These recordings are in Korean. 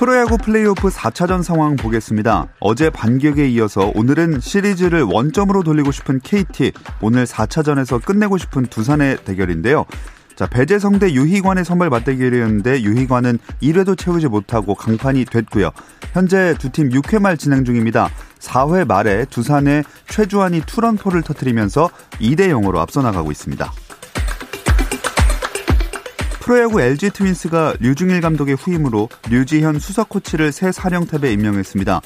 프로야구 플레이오프 4차전 상황 보겠습니다. 어제 반격에 이어서 오늘은 시리즈를 원점으로 돌리고 싶은 KT, 오늘 4차전에서 끝내고 싶은 두산의 대결인데요. 자, 배재성 대 유희관의 선발 맞대결이었는데 유희관은 1회도 채우지 못하고 강판이 됐고요. 현재 두 팀 6회 말 진행 중입니다. 4회 말에 두산의 최주환이 투런포를 터뜨리면서 2대 0으로 앞서 나가고 있습니다. 프로야구 LG 트윈스가 류중일 감독의 후임으로 류지현 수석 코치를 새 사령탑에 임명했습니다.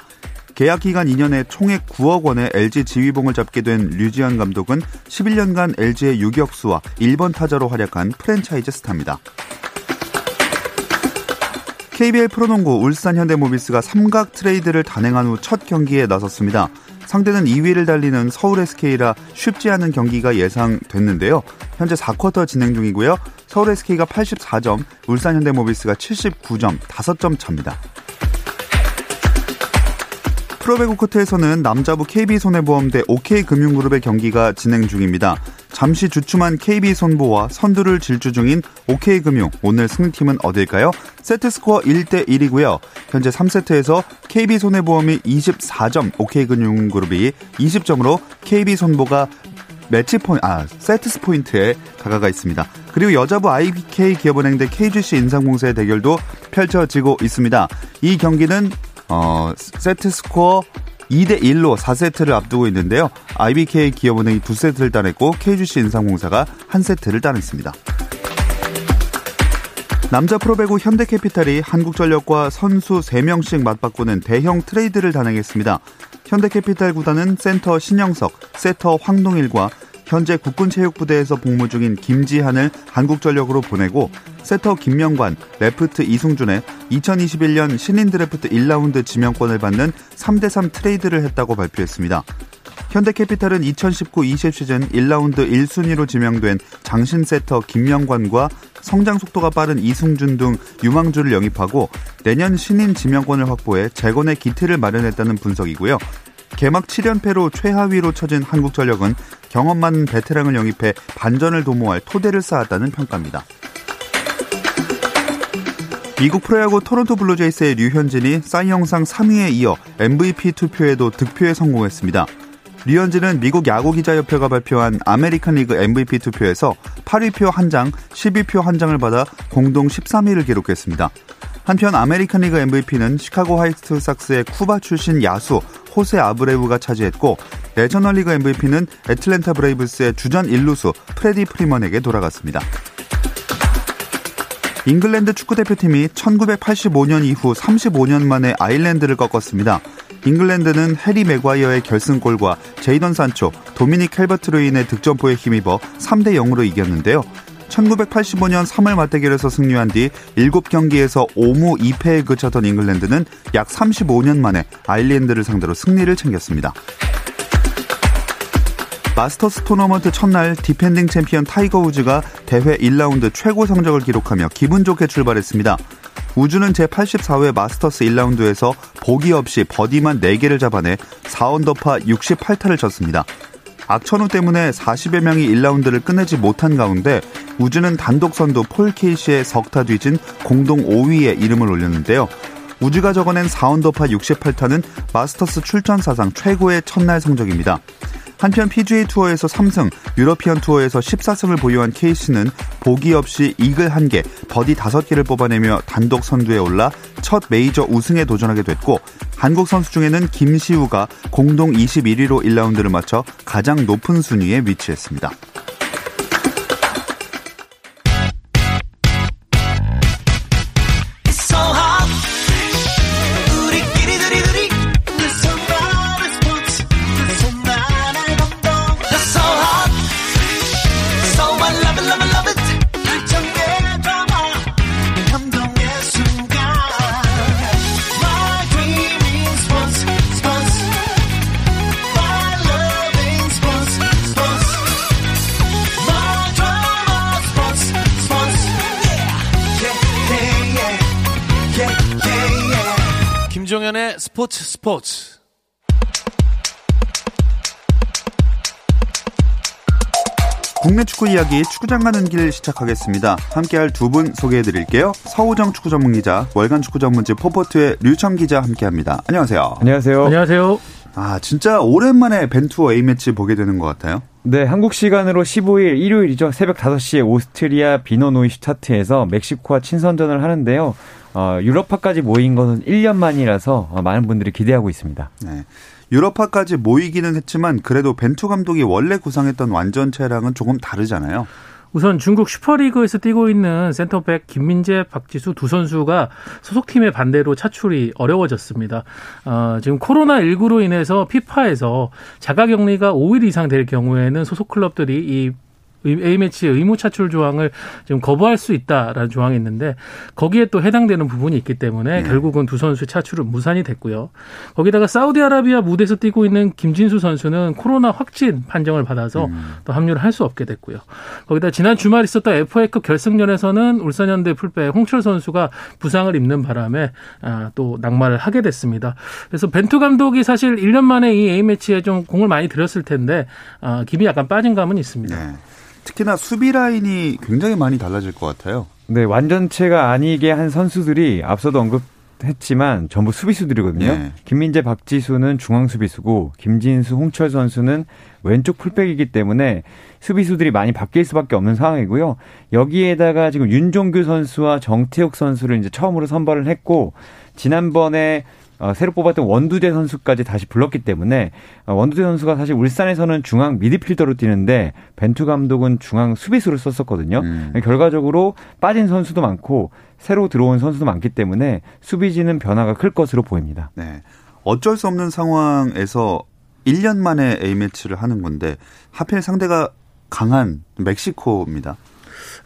계약 기간 2년에 총액 9억 원의 LG 지휘봉을 잡게 된 류지현 감독은 11년간 LG의 유격수와 1번 타자로 활약한 프랜차이즈 스타입니다. KBL 프로농구 울산 현대모비스가 삼각 트레이드를 단행한 후 첫 경기에 나섰습니다. 상대는 2위를 달리는 서울 SK라 쉽지 않은 경기가 예상됐는데요. 현재 4쿼터 진행 중이고요. 서울 SK가 84점, 울산 현대모비스가 79점, 5점 차입니다. 프로배구 코트에서는 남자부 KB손해보험 대 OK금융그룹의 경기가 진행 중입니다. 잠시 주춤한 KB손보와 선두를 질주 중인 OK금융 오늘 승리팀은 어딜까요? 세트스코어 1대 1이고요. 현재 3세트에서 KB손해보험이 24점, OK금융그룹이 20점으로 KB손보가 매치 포인트, 아, 세트 포인트에 다가가 있습니다. 그리고 여자부 IBK 기업은행 대 KGC 인삼공사의 대결도 펼쳐지고 있습니다. 이 경기는 어, 세트 스코어 2대 1로 4세트를 앞두고 있는데요. IBK 기업은행이 2세트를 따냈고 KGC 인삼공사가 1세트를 따냈습니다. 남자 프로배구 현대캐피탈이 한국전력과 선수 3명씩 맞바꾸는 대형 트레이드를 단행했습니다. 현대캐피탈 구단은 센터 신영석, 세터 황동일과 현재 국군체육부대에서 복무 중인 김지한을 한국전력으로 보내고 세터 김명관, 레프트 이승준에 2021년 신인 드래프트 1라운드 지명권을 받는 3대3 트레이드를 했다고 발표했습니다. 현대캐피탈은 2019-20 시즌 1라운드 1순위로 지명된 장신 세터 김명관과 성장 속도가 빠른 이승준 등 유망주를 영입하고 내년 신인 지명권을 확보해 재건의 기틀을 마련했다는 분석이고요. 개막 7연패로 최하위로 처진 한국전력은 경험 많은 베테랑을 영입해 반전을 도모할 토대를 쌓았다는 평가입니다. 미국 프로야구 토론토 블루제이스의 류현진이 사이 영상 3위에 이어 MVP 투표에도 득표에 성공했습니다. 류현진은 미국 야구기자협회가 발표한 아메리칸 리그 MVP 투표에서 8위표 1장, 10위표 1장을 받아 공동 13위를 기록했습니다. 한편 아메리칸 리그 MVP는 시카고 화이트삭스의 쿠바 출신 야수 호세 아브레우가 차지했고 내셔널리그 MVP는 애틀랜타 브레이브스의 주전 일루수 프레디 프리먼에게 돌아갔습니다. 잉글랜드 축구대표팀이 1985년 이후 35년 만에 아일랜드를 꺾었습니다. 잉글랜드는 해리 맥과이어의 결승골과 제이던 산초, 도미닉 캘버트 르윈의 득점포에 힘입어 3대 0으로 이겼는데요. 1985년 3월 맞대결에서 승리한 뒤 7경기에서 5무 2패에 그쳤던 잉글랜드는 약 35년 만에 아일랜드를 상대로 승리를 챙겼습니다. 마스터스 토너먼트 첫날 디펜딩 챔피언 타이거 우즈가 대회 1라운드 최고 성적을 기록하며 기분 좋게 출발했습니다. 우즈는 제84회 마스터스 1라운드에서 보기 없이 버디만 4개를 잡아내 4언더파 68타를 쳤습니다. 악천후 때문에 40여 명이 1라운드를 끝내지 못한 가운데 우즈는 단독 선두 폴 케이시의 석타 뒤진 공동 5위에 이름을 올렸는데요. 우즈가 적어낸 4언더파 68타는 마스터스 출전 사상 최고의 첫날 성적입니다. 한편 PGA 투어에서 3승, 유러피언 투어에서 14승을 보유한 케이시는 보기 없이 이글 1개, 버디 5개를 뽑아내며 단독 선두에 올라 첫 메이저 우승에 도전하게 됐고 한국 선수 중에는 김시우가 공동 21위로 1라운드를 마쳐 가장 높은 순위에 위치했습니다. 김정현의 스포츠 스포츠. 국내 축구 이야기 축구장 가는 길 시작하겠습니다. 함께할 두 분 소개해드릴게요. 서우정 축구 전문 기자, 월간 축구 전문지 포포트의 류청 기자 함께합니다. 안녕하세요. 안녕하세요. 안녕하세요. 아 진짜 오랜만에 벤투어 A 매치 보게 되는 것 같아요. 네, 한국 시간으로 15일 일요일이죠. 새벽 5시에 오스트리아 비노노이슈타트에서 멕시코와 친선전을 하는데요. 어, 유럽파까지 모인 것은 1년 만이라서 어, 많은 분들이 기대하고 있습니다. 네. 유럽파까지 모이기는 했지만 그래도 벤투 감독이 원래 구상했던 완전체랑은 조금 다르잖아요. 우선 중국 슈퍼리그에서 뛰고 있는 센터백 김민재, 박지수 두 선수가 소속팀의 반대로 차출이 어려워졌습니다. 어, 지금 코로나19로 인해서 피파에서 자가격리가 5일 이상 될 경우에는 소속 클럽들이 이 A매치 의무 차출 조항을 좀 거부할 수 있다라는 조항이 있는데 거기에 또 해당되는 부분이 있기 때문에 네. 결국은 두 선수 차출은 무산이 됐고요. 거기다가 사우디아라비아 무대에서 뛰고 있는 김진수 선수는 코로나 확진 판정을 받아서 음. 또 합류를 할 수 없게 됐고요. 거기다 지난 주말 있었던 FA컵 결승전에서는 울산현대 풀백 홍철 선수가 부상을 입는 바람에 아, 또 낙마를 하게 됐습니다. 그래서 벤투 감독이 사실 1년 만에 이 A매치에 좀 공을 많이 들였을 텐데 아, 기이 약간 빠진 감은 있습니다. 네. 특히나 수비 라인이 굉장히 많이 달라질 것 같아요. 네, 완전체가 아니게 한 선수들이 앞서도 언급 했지만 전부 수비수들이거든요. 네. 김민재, 박지수는 중앙 수비수고 김진수, 홍철 선수는 왼쪽 풀백이기 때문에 수비수들이 많이 바뀔 수밖에 없는 상황이고요. 여기에다가 지금 윤종규 선수와 정태욱 선수를 이제 처음으로 선발을 했고 지난번에 어, 새로 뽑았던 원두재 선수까지 다시 불렀기 때문에 어, 원두재 선수가 사실 울산에서는 중앙 미드필더로 뛰는데 벤투 감독은 중앙 수비수를 썼었거든요. 음. 결과적으로 빠진 선수도 많고 새로 들어온 선수도 많기 때문에 수비진은 변화가 클 것으로 보입니다. 네. 어쩔 수 없는 상황에서 1년 만에 A매치를 하는 건데 하필 상대가 강한 멕시코입니다.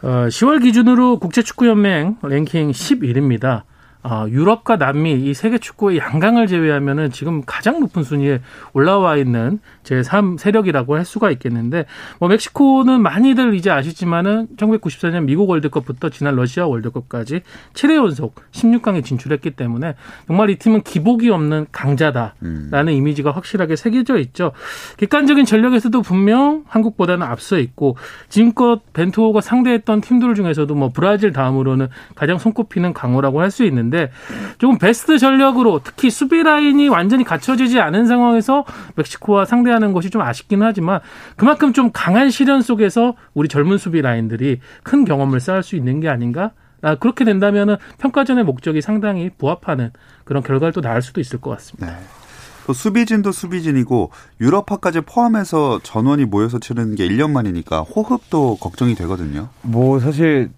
어, 10월 기준으로 국제축구연맹 랭킹 11입니다. 어, 유럽과 남미 이 세계 축구의 양강을 제외하면은 지금 가장 높은 순위에 올라와 있는 제3 세력이라고 할 수가 있겠는데 뭐 멕시코는 많이들 이제 아시지만은 1994년 미국 월드컵부터 지난 러시아 월드컵까지 7회 연속 16강에 진출했기 때문에 정말 이 팀은 기복이 없는 강자다라는 음. 이미지가 확실하게 새겨져 있죠. 객관적인 전력에서도 분명 한국보다는 앞서 있고 지금껏 벤투호가 상대했던 팀들 중에서도 뭐 브라질 다음으로는 가장 손꼽히는 강호라고 할 수 있는데 있는데 조금 베스트 전력으로 특히 수비 라인이 완전히 갖춰지지 않은 상황에서 멕시코와 상대하는 것이 좀 아쉽긴 하지만 그만큼 좀 강한 시련 속에서 우리 젊은 수비 라인들이 큰 경험을 쌓을 수 있는 게 아닌가? 아, 그렇게 된다면은 평가전의 목적이 상당히 부합하는 그런 결과를 또 나올 수도 있을 것 같습니다. 네. 또 수비진도 수비진이고 유럽파까지 포함해서 전원이 모여서 치르는 게 1년 만이니까 호흡도 걱정이 되거든요. 뭐 사실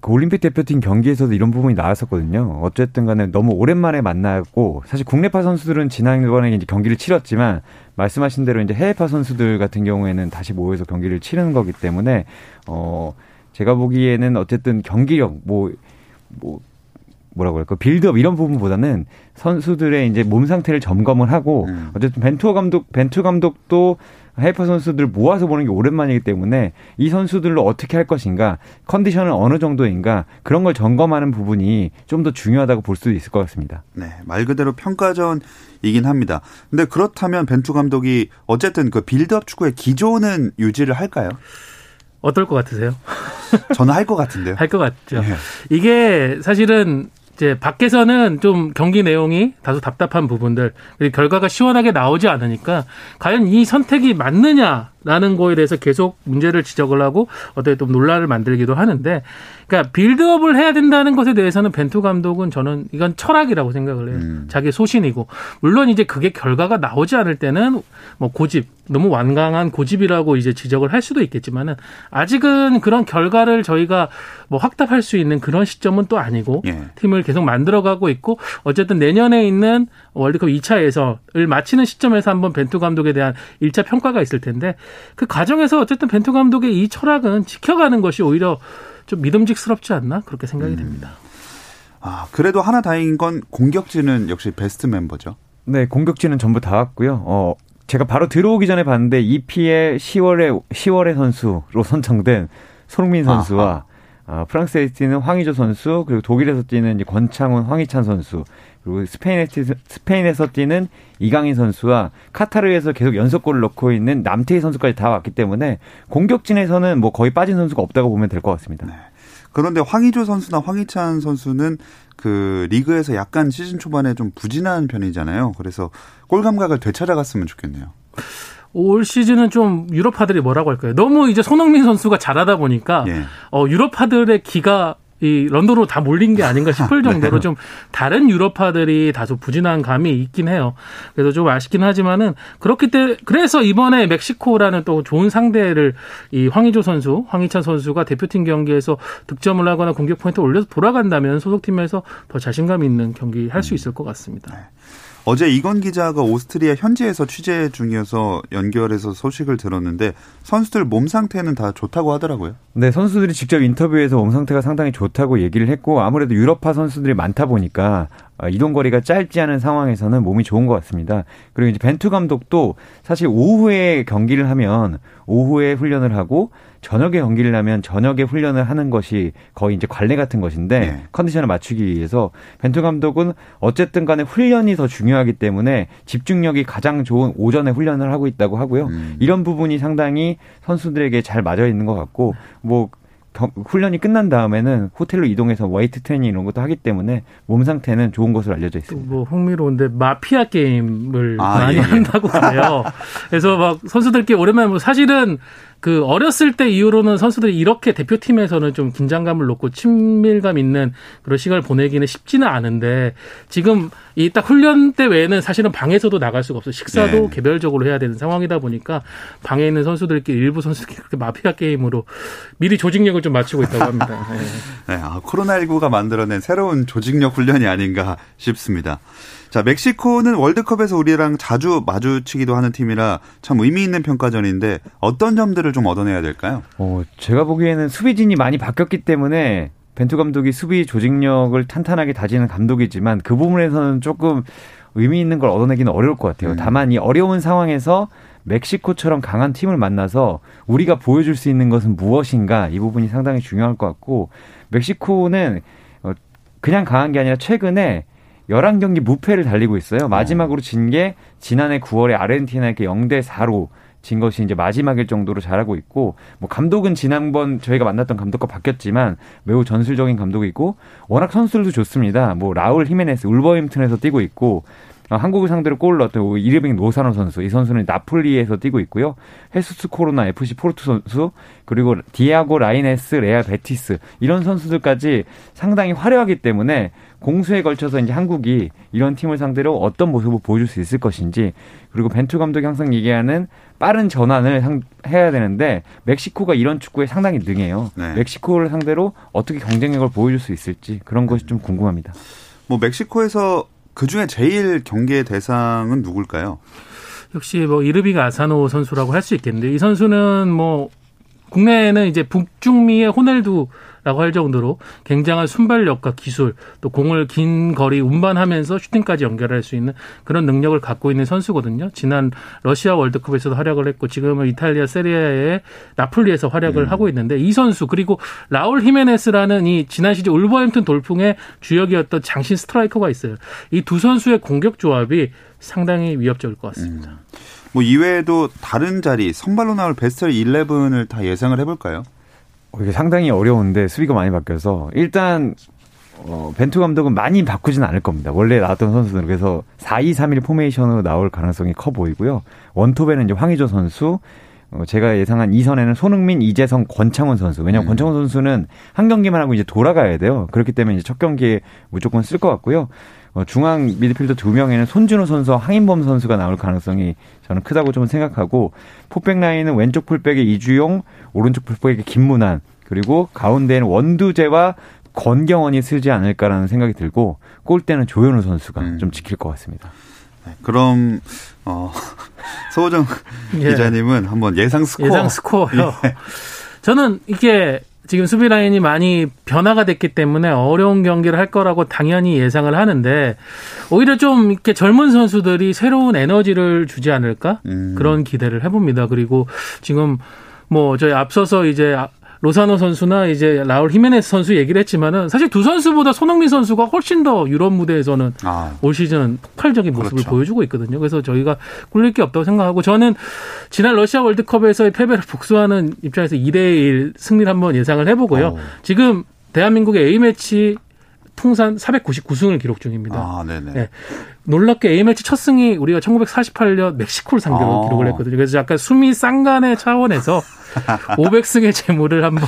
그 올림픽 대표팀 경기에서도 이런 부분이 나왔었거든요. 어쨌든 간에 너무 오랜만에 만났고 사실 국내파 선수들은 지난번에 이제 경기를 치렀지만 말씀하신 대로 이제 해외파 선수들 같은 경우에는 다시 모여서 경기를 치르는 거기 때문에 어 제가 보기에는 어쨌든 경기력 뭐뭐 뭐 뭐라고 할까 빌드업 이런 부분보다는 선수들의 이제 몸 상태를 점검을 하고 음. 어쨌든 벤투어 감독 벤투 감독도 해외파 선수들 모아서 보는 게 오랜만이기 때문에 이 선수들로 어떻게 할 것인가, 컨디션은 어느 정도인가 그런 걸 점검하는 부분이 좀 더 중요하다고 볼 수도 있을 것 같습니다. 네, 말 그대로 평가전이긴 합니다. 근데 그렇다면 벤투 감독이 어쨌든 그 빌드업 축구의 기조는 유지를 할까요? 어떨 것 같으세요? 저는 할 것 같은데요. 할 것 같죠. 네. 이게 사실은 이제 밖에서는 좀 경기 내용이 다소 답답한 부분들 그리고 결과가 시원하게 나오지 않으니까 과연 이 선택이 맞느냐 라는 거에 대해서 계속 문제를 지적을 하고 어떻게 좀 논란을 만들기도 하는데 그러니까 빌드업을 해야 된다는 것에 대해서는 벤투 감독은 저는 이건 철학이라고 생각을 해요. 음. 자기 소신이고 물론 이제 그게 결과가 나오지 않을 때는 뭐 고집 너무 완강한 고집이라고 이제 지적을 할 수도 있겠지만은 아직은 그런 결과를 저희가 뭐 확답할 수 있는 그런 시점은 또 아니고 예. 팀을 계속 만들어가고 있고 어쨌든 내년에 있는 월드컵 2차 예선을 마치는 시점에서 한번 벤투 감독에 대한 1차 평가가 있을 텐데 그 과정에서 어쨌든 벤투 감독의 이 철학은 지켜가는 것이 오히려 좀 믿음직스럽지 않나 그렇게 생각이 음. 됩니다. 아 그래도 하나 다행인 건 공격진은 역시 베스트 멤버죠. 네, 공격진은 전부 다 왔고요. 어, 제가 바로 들어오기 전에 봤는데 EP의 10월에 10월의 선수로 선정된 손흥민 선수와 아 프랑스에 뛰는 황의조 선수 그리고 독일에서 뛰는 권창훈, 황희찬 선수 그리고 스페인에서, 스페인에서 뛰는 이강인 선수와 카타르에서 계속 연속골을 넣고 있는 남태희 선수까지 다 왔기 때문에 공격진에서는 뭐 거의 빠진 선수가 없다고 보면 될 것 같습니다. 네. 그런데 황의조 선수나 황희찬 선수는 그 리그에서 약간 시즌 초반에 좀 부진한 편이잖아요. 그래서 골 감각을 되찾아갔으면 좋겠네요. 올 시즌은 좀 유럽파들이 뭐라고 할까요? 너무 이제 손흥민 선수가 잘하다 보니까 예. 어, 유럽파들의 기가 이 런던으로 다 몰린 게 아닌가 싶을 네. 정도로 네. 좀 다른 유럽파들이 다소 부진한 감이 있긴 해요. 그래서 좀 아쉽긴 하지만은 그렇기 때문에 그래서 이번에 멕시코라는 또 좋은 상대를 이 황희조 선수, 황희찬 선수가 대표팀 경기에서 득점을 하거나 공격 포인트 올려서 돌아간다면 소속팀에서 더 자신감 있는 경기 할 수 있을 것 같습니다. 네. 어제 이건 기자가 오스트리아 현지에서 취재 중이어서 연결해서 소식을 들었는데 선수들 몸 상태는 다 좋다고 하더라고요. 네, 선수들이 직접 인터뷰에서 몸 상태가 상당히 좋다고 얘기를 했고 아무래도 유럽파 선수들이 많다 보니까 어, 이동 거리가 짧지 않은 상황에서는 몸이 좋은 것 같습니다. 그리고 이제 벤투 감독도 사실 오후에 경기를 하면 오후에 훈련을 하고 저녁에 경기를 하면 저녁에 훈련을 하는 것이 거의 이제 관례 같은 것인데 네. 컨디션을 맞추기 위해서 벤투 감독은 어쨌든 간에 훈련이 더 중요하기 때문에 집중력이 가장 좋은 오전에 훈련을 하고 있다고 하고요. 음. 이런 부분이 상당히 선수들에게 잘 맞아 있는 것 같고 뭐 훈련이 끝난 다음에는 호텔로 이동해서 웨이트 트레이닝 이런 것도 하기 때문에 몸 상태는 좋은 것으로 알려져 있습니다. 뭐 흥미로운데 마피아 게임을 아, 많이 예. 한다고 해요. 그래서 막 선수들끼리 오랜만에 뭐 사실은 그 어렸을 때 이후로는 선수들이 이렇게 대표팀에서는 좀 긴장감을 놓고 친밀감 있는 그런 시간을 보내기는 쉽지는 않은데 지금 이 딱 훈련 때 외에는 사실은 방에서도 나갈 수가 없어요. 식사도 네. 개별적으로 해야 되는 상황이다 보니까 방에 있는 선수들끼리 일부 선수들끼리 그렇게 마피아 게임으로 미리 조직력을 좀 맞추고 있다고 합니다. 네. 네, 아, 코로나19가 만들어낸 새로운 조직력 훈련이 아닌가 싶습니다. 자, 멕시코는 월드컵에서 우리랑 자주 마주치기도 하는 팀이라 참 의미 있는 평가전인데 어떤 점들을 좀 얻어내야 될까요? 어, 제가 보기에는 수비진이 많이 바뀌었기 때문에 벤투 감독이 수비 조직력을 탄탄하게 다지는 감독이지만 그 부분에서는 조금 의미 있는 걸 얻어내기는 어려울 것 같아요. 음. 다만 이 어려운 상황에서 멕시코처럼 강한 팀을 만나서 우리가 보여줄 수 있는 것은 무엇인가 이 부분이 상당히 중요할 것 같고 멕시코는 어, 그냥 강한 게 아니라 최근에 11경기 무패를 달리고 있어요. 마지막으로 진 게 지난해 9월에 아르헨티나에게 0대 4로 진 것이 이제 마지막일 정도로 잘하고 있고 뭐 감독은 지난번 저희가 만났던 감독과 바뀌었지만 매우 전술적인 감독이고 워낙 선수들도 좋습니다. 뭐 라울 히메네스 울버햄튼에서 뛰고 있고 어, 한국을 상대로 골을 넣었던 이르빙 로사노 선수. 이 선수는 나폴리에서 뛰고 있고요. 헤수스 코로나 FC 포르투 선수 그리고 디에고 라이네스 레알 베티스 이런 선수들까지 상당히 화려하기 때문에 공수에 걸쳐서 이제 한국이 이런 팀을 상대로 어떤 모습을 보여줄 수 있을 것인지 그리고 벤투 감독이 항상 얘기하는 빠른 전환을 해야 되는데 멕시코가 이런 축구에 상당히 능해요. 네. 멕시코를 상대로 어떻게 경쟁력을 보여줄 수 있을지 그런 것이 좀 궁금합니다. 뭐 멕시코에서 그 중에 제일 경계 대상은 누굴까요? 역시 뭐 이르비가 아사노 선수라고 할 수 있겠는데 이 선수는 뭐 국내에는 이제 북중미의 호날두 라고 할 정도로 굉장한 순발력과 기술 또 공을 긴 거리 운반하면서 슈팅까지 연결할 수 있는 그런 능력을 갖고 있는 선수거든요. 지난 러시아 월드컵에서도 활약을 했고 지금은 이탈리아 세리아의 나폴리에서 활약을 음. 하고 있는데 이 선수 그리고 라울 히메네스라는 이 지난 시즌 울버햄튼 돌풍의 주역이었던 장신 스트라이커가 있어요. 이 두 선수의 공격 조합이 상당히 위협적일 것 같습니다. 음. 뭐 이외에도 다른 자리 선발로 나올 베스트 11을 다 예상을 해볼까요? 어, 이게 상당히 어려운데 수비가 많이 바뀌어서 일단 어, 벤투 감독은 많이 바꾸지는 않을 겁니다. 원래 나왔던 선수들은 그래서 4-2-3-1 포메이션으로 나올 가능성이 커 보이고요. 원톱에는 이제 황의조 선수, 어, 제가 예상한 2선에는 손흥민, 이재성, 권창훈 선수. 왜냐하면 음. 권창훈 선수는 한 경기만 하고 이제 돌아가야 돼요. 그렇기 때문에 이제 첫 경기에 무조건 쓸 것 같고요. 어, 중앙 미드필더 두 명에는 손준호 선수와 황인범 선수가 나올 가능성이 저는 크다고 좀 생각하고 포백 라인은 왼쪽 풀백에 이주용, 오른쪽 풀백에 김문환, 그리고 가운데에는 원두재와 권경원이 쓰지 않을까라는 생각이 들고 골대는 조현우 선수가 음. 좀 지킬 것 같습니다. 네, 그럼 어, 소호정 예. 기자님은 한번 예상 스코어 예상 스코어요. 예. 저는 이게 지금 수비 라인이 많이 변화가 됐기 때문에 어려운 경기를 할 거라고 당연히 예상을 하는데 오히려 좀 이렇게 젊은 선수들이 새로운 에너지를 주지 않을까 음. 그런 기대를 해봅니다. 그리고 지금 뭐 저희 앞서서 이제 로사노 선수나 이제 라울 히메네스 선수 얘기를 했지만은 사실 두 선수보다 손흥민 선수가 훨씬 더 유럽 무대에서는 아. 올 시즌 폭발적인 모습을 그렇죠. 보여주고 있거든요. 그래서 저희가 꿀릴 게 없다고 생각하고 저는 지난 러시아 월드컵에서의 패배를 복수하는 입장에서 2대1 승리를 한번 예상을 해보고요. 오. 지금 대한민국의 A매치 통산 499승을 기록 중입니다. 아, 네네. 네. 놀랍게 A매치 첫 승이 우리가 1948년 멕시코를 상대로 아. 기록을 했거든요. 그래서 약간 숨이 쌍간의 차원에서 500승의 재물을 한번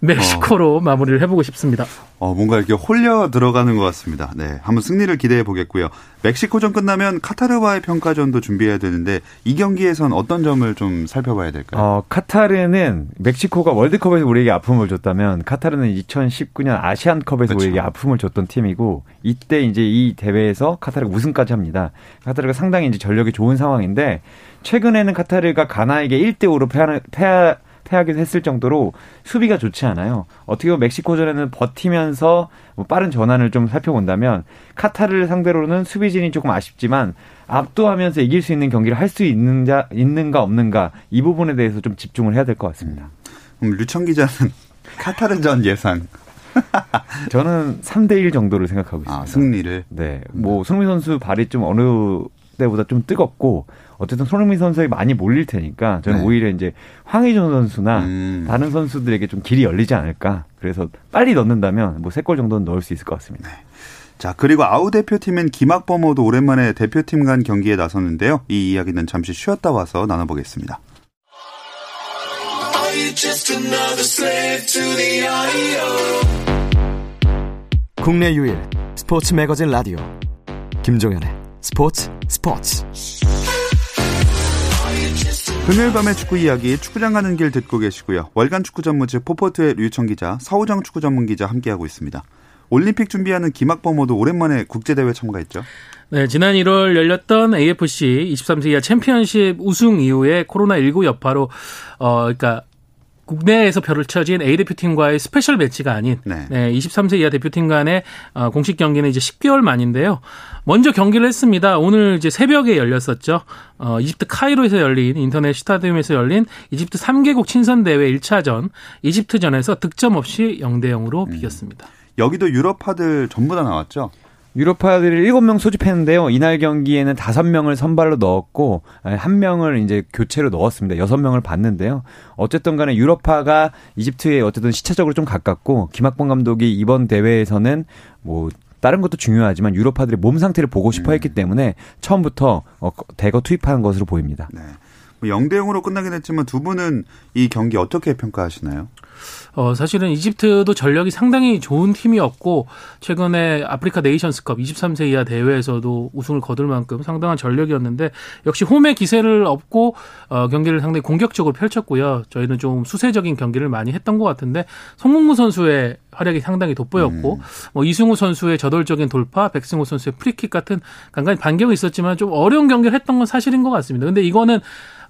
멕시코로 어. 마무리를 해보고 싶습니다. 어, 뭔가 이렇게 홀려 들어가는 것 같습니다. 네. 한번 승리를 기대해 보겠고요. 멕시코전 끝나면 카타르와의 평가전도 준비해야 되는데 이 경기에선 어떤 점을 좀 살펴봐야 될까요? 어, 카타르는 멕시코가 월드컵에서 우리에게 아픔을 줬다면 카타르는 2019년 아시안컵에서 그렇죠. 우리에게 아픔을 줬던 팀이고 이때 이제 이 대회에서 카타르가 우승까지 합니다. 카타르가 상당히 이제 전력이 좋은 상황인데 최근에는 카타르가 가나에게 1대 5로 패하, 패하 패하기도 했을 정도로 수비가 좋지 않아요. 어떻게 보면 멕시코전에는 버티면서 뭐 빠른 전환을 좀 살펴본다면 카타르를 상대로는 수비진이 조금 아쉽지만 압도하면서 이길 수 있는 경기를 할 수 있는가 있는가 없는가 이 부분에 대해서 좀 집중을 해야 될 것 같습니다. 음, 류청 기자는 카타르전 예상 저는 3대 1 정도를 생각하고 있습니다. 아, 승리를. 네. 뭐 손흥민 선수 발이 좀 어느 때보다 좀 뜨겁고 어쨌든 손흥민 선수에 많이 몰릴 테니까 저는 네. 오히려 이제 황희준 선수나 음. 다른 선수들에게 좀 길이 열리지 않을까. 그래서 빨리 넣는다면 뭐 세 골 정도는 넣을 수 있을 것 같습니다. 네. 자, 그리고 아우 대표팀은 김학범호도 오랜만에 대표팀 간 경기에 나섰는데요. 이 이야기는 잠시 쉬었다 와서 나눠보겠습니다. 국내 유일 스포츠 매거진 라디오 김종현의 스포츠 스포츠 금요일 밤의 축구 이야기 축구장 가는 길 듣고 계시고요. 월간 축구 전문지 포포트의 류청 기자, 서우정 축구 전문 기자 함께하고 있습니다. 올림픽 준비하는 김학범호도 오랜만에 국제대회 참가했죠. 네, 지난 1월 열렸던 AFC 23세 이하 챔피언십 우승 이후에 코로나19 여파로 어 그러니까 국내에서 펼쳐진 A 대표팀과의 스페셜 매치가 아닌 네. 네 23세 이하 대표팀 간의 어, 공식 경기는 이제 10개월 만인데요. 먼저 경기를 했습니다. 오늘 이제 새벽에 열렸었죠. 어, 이집트 카이로에서 열린 인터내셔널 스타디움에서 열린 이집트 3개국 친선 대회 1차전 이집트전에서 득점 없이 0대 0으로 음. 비겼습니다. 여기도 유럽파들 전부 다 나왔죠. 유로파들을 7명 소집했는데요. 이날 경기에는 5명을 선발로 넣었고 1명을 이제 교체로 넣었습니다. 6명을 봤는데요. 어쨌든 간에 유로파가 이집트에 어쨌든 시차적으로 좀 가깝고 김학범 감독이 이번 대회에서는 뭐 다른 것도 중요하지만 유로파들의 몸 상태를 보고 싶어 했기 음. 때문에 처음부터 어, 대거 투입하는 것으로 보입니다. 네. 뭐 0대 0으로 끝나긴 했지만 두 분은 이 경기 어떻게 평가하시나요? 어, 사실은 이집트도 전력이 상당히 좋은 팀이었고 최근에 아프리카 네이션스컵 23세 이하 대회에서도 우승을 거둘 만큼 상당한 전력이었는데 역시 홈의 기세를 얻고 어, 경기를 상당히 공격적으로 펼쳤고요. 저희는 좀 수세적인 경기를 많이 했던 것 같은데 송문무 선수의 활약이 상당히 돋보였고 음. 뭐 이승우 선수의 저돌적인 돌파, 백승호 선수의 프리킥 같은 간간히 반격이 있었지만 좀 어려운 경기를 했던 건 사실인 것 같습니다. 근데 이거는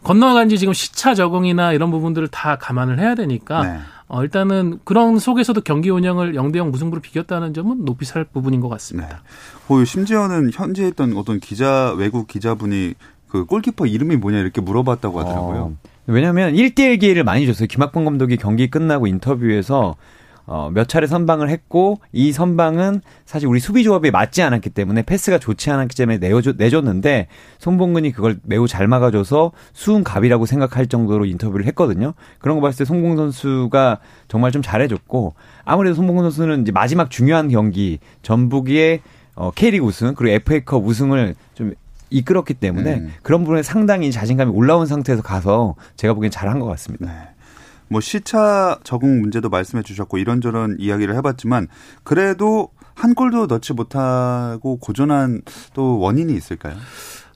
건너간 지 지금 시차 적응이나 이런 부분들을 다 감안을 해야 되니까 네. 어, 일단은 그런 속에서도 경기 운영을 0대0 무승부로 비겼다는 점은 높이 살 부분인 것 같습니다. 네. 어, 심지어는 현재 있던 어떤 기자 외국 기자분이 그 골키퍼 이름이 뭐냐 이렇게 물어봤다고 하더라고요. 어, 왜냐하면 1대1 기회를 많이 줬어요. 김학봉 감독이 경기 끝나고 인터뷰에서 어, 몇 차례 선방을 했고 이 선방은 사실 우리 수비 조합에 맞지 않았기 때문에 패스가 좋지 않았기 때문에 내어줘, 내줬는데 송봉근이 그걸 매우 잘 막아줘서 수훈 갑이라고 생각할 정도로 인터뷰를 했거든요. 그런 거 봤을 때 송봉 선수가 정말 좀 잘해줬고 아무래도 송봉근 선수는 이제 마지막 중요한 경기 전북의 어, K리그 우승 그리고 FA컵 우승을 좀 이끌었기 때문에 음. 그런 부분에 상당히 자신감이 올라온 상태에서 가서 제가 보기엔 잘한 것 같습니다. 네. 뭐 시차 적응 문제도 말씀해 주셨고 이런저런 이야기를 해봤지만 그래도 한 골도 넣지 못하고 고전한 또 원인이 있을까요?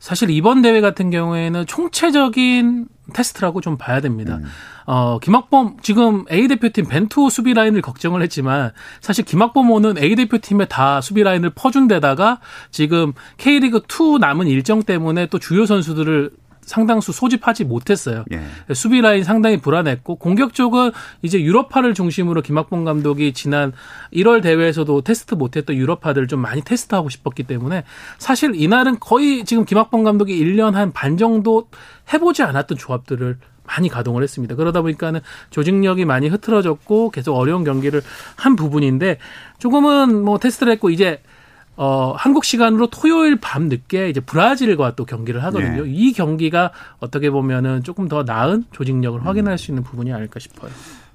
사실 이번 대회 같은 경우에는 총체적인 테스트라고 좀 봐야 됩니다. 음. 어, 김학범 지금 A 대표팀 벤투 수비 라인을 걱정을 했지만 사실 김학범호는 A 대표팀에 다 수비 라인을 퍼준 데다가 지금 K리그 2 남은 일정 때문에 또 주요 선수들을 상당수 소집하지 못했어요. 예. 수비 라인 상당히 불안했고 공격 쪽은 이제 유럽파를 중심으로 김학봉 감독이 지난 1월 대회에서도 테스트 못했던 유럽파들을 좀 많이 테스트하고 싶었기 때문에 사실 이날은 거의 지금 김학봉 감독이 1년 한 반 정도 해보지 않았던 조합들을 많이 가동을 했습니다. 그러다 보니까는 조직력이 많이 흐트러졌고 계속 어려운 경기를 한 부분인데 조금은 뭐 테스트를 했고 이제 어, 한국 시간으로 토요일 밤 늦게 이제 브라질과 또 경기를 하거든요. 예. 이 경기가 어떻게 보면은 조금 더 나은 조직력을 확인할 수 있는 부분이 아닐까 싶어요.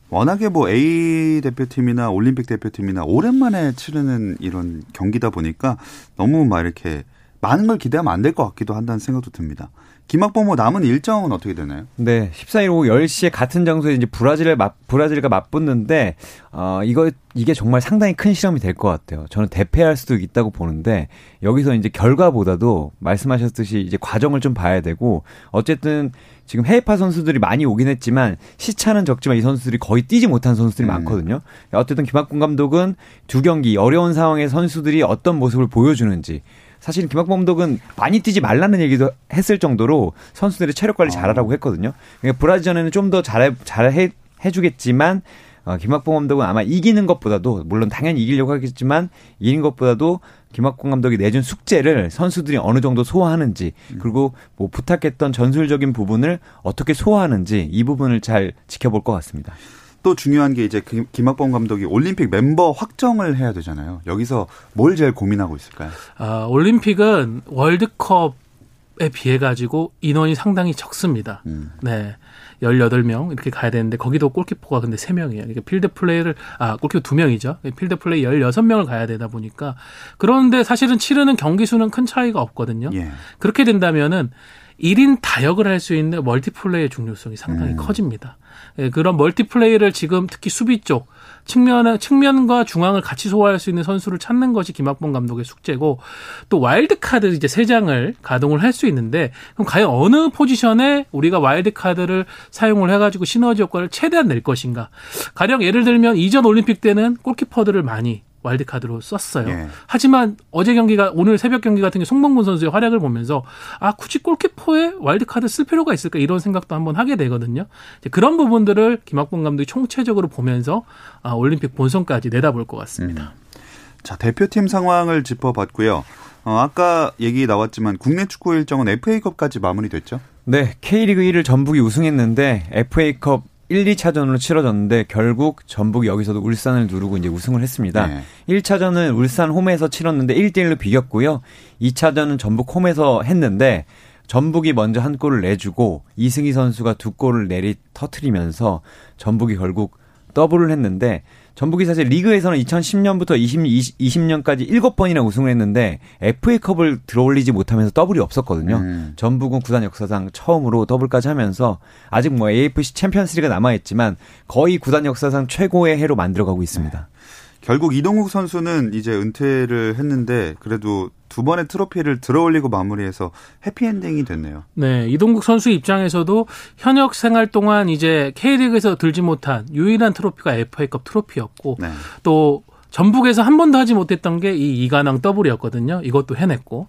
워낙에 뭐 A 대표팀이나 올림픽 대표팀이나 오랜만에 치르는 이런 경기다 보니까 너무 막 이렇게 많은 걸 기대하면 안 될 것 같기도 한다는 생각도 듭니다. 김학범 뭐 남은 일정은 어떻게 되나요? 네, 14일 오후 10시에 같은 장소에 이제 브라질을 맞, 브라질과 맞붙는데, 어, 이거, 이게 정말 상당히 큰 실험이 될 것 같아요. 저는 대패할 수도 있다고 보는데, 여기서 이제 결과보다도 말씀하셨듯이 이제 과정을 좀 봐야 되고, 어쨌든 지금 해외파 선수들이 많이 오긴 했지만, 시차는 적지만 이 선수들이 거의 뛰지 못한 선수들이 음. 많거든요. 어쨌든 김학군 감독은 두 경기, 어려운 상황에 선수들이 어떤 모습을 보여주는지, 사실 김학범 감독은 많이 뛰지 말라는 얘기도 했을 정도로 선수들의 체력 관리 잘하라고 했거든요. 그러니까 브라질전에는 좀 더 잘해 잘해 해주겠지만 어, 김학범 감독은 아마 이기는 것보다도 물론 당연히 이기려고 하겠지만 이기는 것보다도 김학범 감독이 내준 숙제를 선수들이 어느 정도 소화하는지 그리고 뭐 부탁했던 전술적인 부분을 어떻게 소화하는지 이 부분을 잘 지켜볼 것 같습니다. 또 중요한 게 이제 김- 김학범 감독이 올림픽 멤버 확정을 해야 되잖아요. 여기서 뭘 제일 고민하고 있을까요? 아, 올림픽은 월드컵에 비해 가지고 인원이 상당히 적습니다. 음. 네. 18명 이렇게 가야 되는데 거기도 골키퍼가 근데 3명이에요. 그러니까 필드 플레이어를 아, 골키퍼 2명이죠. 필드 플레이어 16명을 가야 되다 보니까 그런데 사실은 치르는 경기 수는 큰 차이가 없거든요. 예. 그렇게 된다면은 1인 다역을 할 수 있는 멀티플레이어의 중요성이 상당히 음. 커집니다. 예, 그런 멀티플레이어를 지금 특히 수비 쪽 측면에 측면과 중앙을 같이 소화할 수 있는 선수를 찾는 것이 김학범 감독의 숙제고 또 와일드 카드 이제 세 장을 가동을 할 수 있는데 그럼 과연 어느 포지션에 우리가 와일드 카드를 사용을 해가지고 시너지 효과를 최대한 낼 것인가? 가령 예를 들면 이전 올림픽 때는 골키퍼들을 많이 와일드 카드로 썼어요. 예. 하지만 어제 경기가 오늘 새벽 경기 같은 게 송범근 선수의 활약을 보면서 아 굳이 골키퍼에 와일드 카드 쓸 필요가 있을까 이런 생각도 한번 하게 되거든요. 이제 그런 부분들을 김학범 감독이 총체적으로 보면서 아, 올림픽 본선까지 내다볼 것 같습니다. 자, 대표팀 상황을 짚어봤고요. 어, 아까 얘기 나왔지만 국내 축구 일정은 FA컵까지 마무리됐죠? 네, K리그 1을 전북이 우승했는데 FA컵 1, 2차전으로 치러졌는데 결국 전북이 여기서도 울산을 누르고 이제 우승을 했습니다. 네. 1차전은 울산 홈에서 치렀는데 1대 1로 비겼고요. 2차전은 전북 홈에서 했는데 전북이 먼저 한 골을 내주고 이승희 선수가 두 골을 내리 터트리면서 전북이 결국 더블을 했는데 전북이 사실 리그에서는 2010년부터 20, 20년까지 7번이나 우승을 했는데 FA컵을 들어올리지 못하면서 더블이 없었거든요. 음. 전북은 구단 역사상 처음으로 더블까지 하면서 아직 뭐 AFC 챔피언스리가 남아있지만 거의 구단 역사상 최고의 해로 만들어가고 있습니다. 결국 이동국 선수는 이제 은퇴를 했는데 그래도 두 번의 트로피를 들어올리고 마무리해서 해피엔딩이 됐네요. 네, 이동국 선수 입장에서도 현역 생활 동안 이제 K리그에서 들지 못한 유일한 트로피가 FA컵 트로피였고 네. 또 전북에서 한 번도 하지 못했던 게 이 이관왕 더블이었거든요. 이것도 해냈고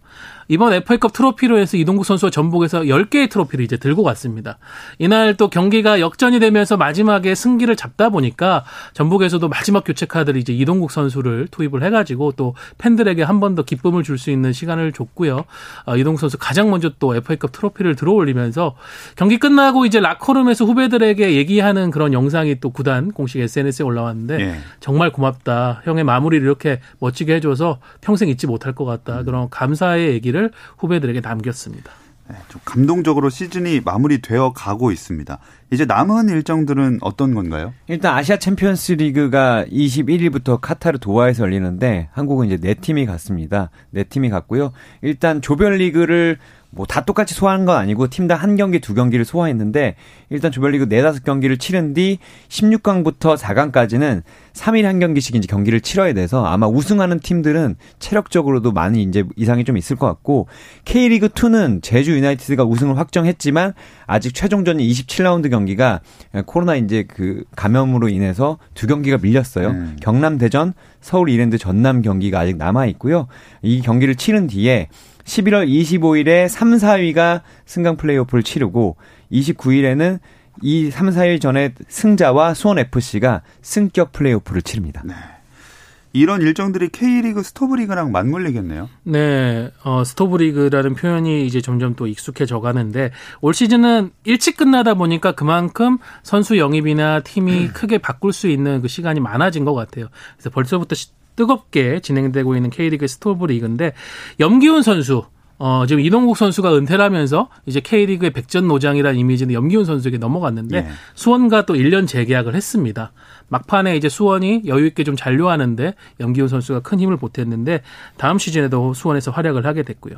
이번 FA컵 트로피로 해서 이동국 선수가 전북에서 10개의 트로피를 이제 들고 갔습니다. 이날 또 경기가 역전이 되면서 마지막에 승기를 잡다 보니까 전북에서도 마지막 교체 카드를 이제 이동국 선수를 투입을 해가지고 또 팬들에게 한 번 더 기쁨을 줄 수 있는 시간을 줬고요. 어, 이동국 선수 가장 먼저 또 FA컵 트로피를 들어올리면서 경기 끝나고 이제 라커룸에서 후배들에게 얘기하는 그런 영상이 또 구단 공식 SNS에 올라왔는데 예. 정말 고맙다. 형의 마무리를 이렇게 멋지게 해줘서 평생 잊지 못할 것 같다. 그런 감사의 얘기를 후배들에게 남겼습니다. 네, 좀 감동적으로 시즌이 마무리되어 가고 있습니다. 이제 남은 일정들은 어떤 건가요? 일단 아시아 챔피언스 리그가 21일부터 카타르 도하에서 열리는데 한국은 이제 네 팀이 갔습니다. 네 팀이 갔고요. 일단 조별 리그를 뭐 다 똑같이 소화한 건 아니고 팀당 한 경기 두 경기를 소화했는데 일단 조별리그 네다섯 경기를 치른 뒤 16강부터 4강까지는 3일 한 경기씩 이제 경기를 치러야 돼서 아마 우승하는 팀들은 체력적으로도 많이 이제 이상이 좀 있을 것 같고 K리그 2는 제주 유나이티드가 우승을 확정했지만 아직 최종전이 27라운드 경기가 코로나 이제 그 감염으로 인해서 두 경기가 밀렸어요. 음. 경남 대전, 서울 이랜드 전남 경기가 아직 남아 있고요. 이 경기를 치른 뒤에 11월 25일에 3, 4위가 승강 플레이오프를 치르고 29일에는 이 3, 4일 전에 승자와 수원 FC가 승격 플레이오프를 치릅니다. 네. 이런 일정들이 K리그 스토브리그랑 맞물리겠네요. 네, 어, 스토브리그라는 표현이 이제 점점 또 익숙해져 가는데 올 시즌은 일찍 끝나다 보니까 그만큼 선수 영입이나 팀이 음. 크게 바꿀 수 있는 그 시간이 많아진 것 같아요. 그래서 벌써부터 뜨겁게 진행되고 있는 K리그 스토브 리그인데 염기훈 선수 어, 지금 이동국 선수가 은퇴를 하면서 이제 K리그의 백전노장이라는 이미지는 염기훈 선수에게 넘어갔는데 예. 수원과 또 1년 재계약을 했습니다. 막판에 이제 수원이 여유 있게 좀 잔류하는데 염기훈 선수가 큰 힘을 보탰는데 다음 시즌에도 수원에서 활약을 하게 됐고요.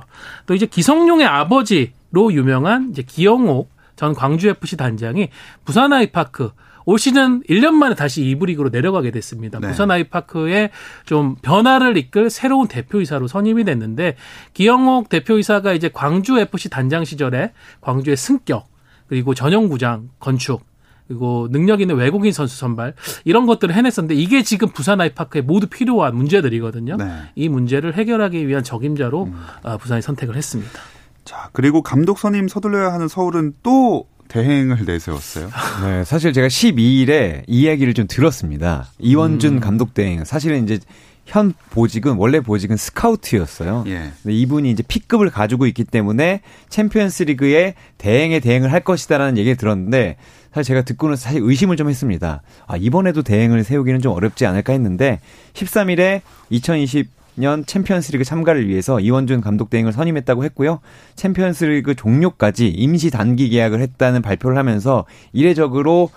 또 이제 기성용의 아버지로 유명한 이제 기영옥 전 광주 FC 단장이 부산 아이파크 올 시즌 1년 만에 다시 2부 리그로 내려가게 됐습니다. 네. 부산 아이파크의 좀 변화를 이끌 새로운 대표이사로 선임이 됐는데 기영옥 대표이사가 이제 광주 FC 단장 시절에 광주의 승격 그리고 전용구장 건축 그리고 능력 있는 외국인 선수 선발 이런 것들을 해냈었는데 이게 지금 부산 아이파크에 모두 필요한 문제들이거든요. 네. 이 문제를 해결하기 위한 적임자로 음. 아, 부산이 선택을 했습니다. 자 그리고 감독 선임 서둘러야 하는 서울은 또 대행을 내세웠어요. 네, 사실 제가 12일에 이야기를 좀 들었습니다. 이원준 음. 감독 대행. 사실은 이제 현 보직은 원래 보직은 스카우트였어요. 예. 근데 이분이 이제 P급을 가지고 있기 때문에 챔피언스리그에 대행에 대행을 할 것이다라는 얘기를 들었는데 사실 제가 듣고는 사실 의심을 좀 했습니다. 아 이번에도 대행을 세우기는 좀 어렵지 않을까 했는데 13일에 2020 년 챔피언스리그 참가를 위해서 이원준 감독 대행을 선임했다고 했고요. 챔피언스리그 종료까지 임시 단기 계약을 했다는 발표를 하면서 이례적으로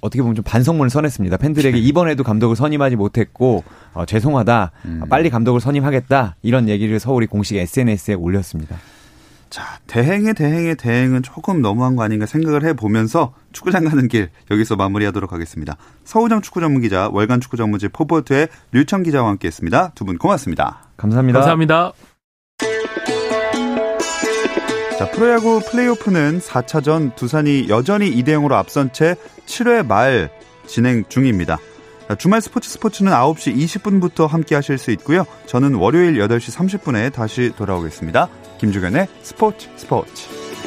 어떻게 보면 좀 반성문을 선했습니다. 팬들에게 이번에도 감독을 선임하지 못했고 어, 죄송하다. 음. 빨리 감독을 선임하겠다. 이런 얘기를 서울이 공식 SNS에 올렸습니다. 자, 대행의 대행의 대행은 조금 너무한 거 아닌가 생각을 해보면서 축구장 가는 길 여기서 마무리하도록 하겠습니다. 서우정 축구 전문 기자, 월간 축구 전문지 포포트의 류청 기자와 함께했습니다. 두 분 고맙습니다. 감사합니다. 감사합니다. 자, 프로야구 플레이오프는 4차전 두산이 여전히 2대 0으로 앞선 채 7회 말 진행 중입니다. 주말 스포츠 스포츠는 9시 20분부터 함께 하실 수 있고요. 저는 월요일 8시 30분에 다시 돌아오겠습니다. 김주견의 스포츠 스포츠.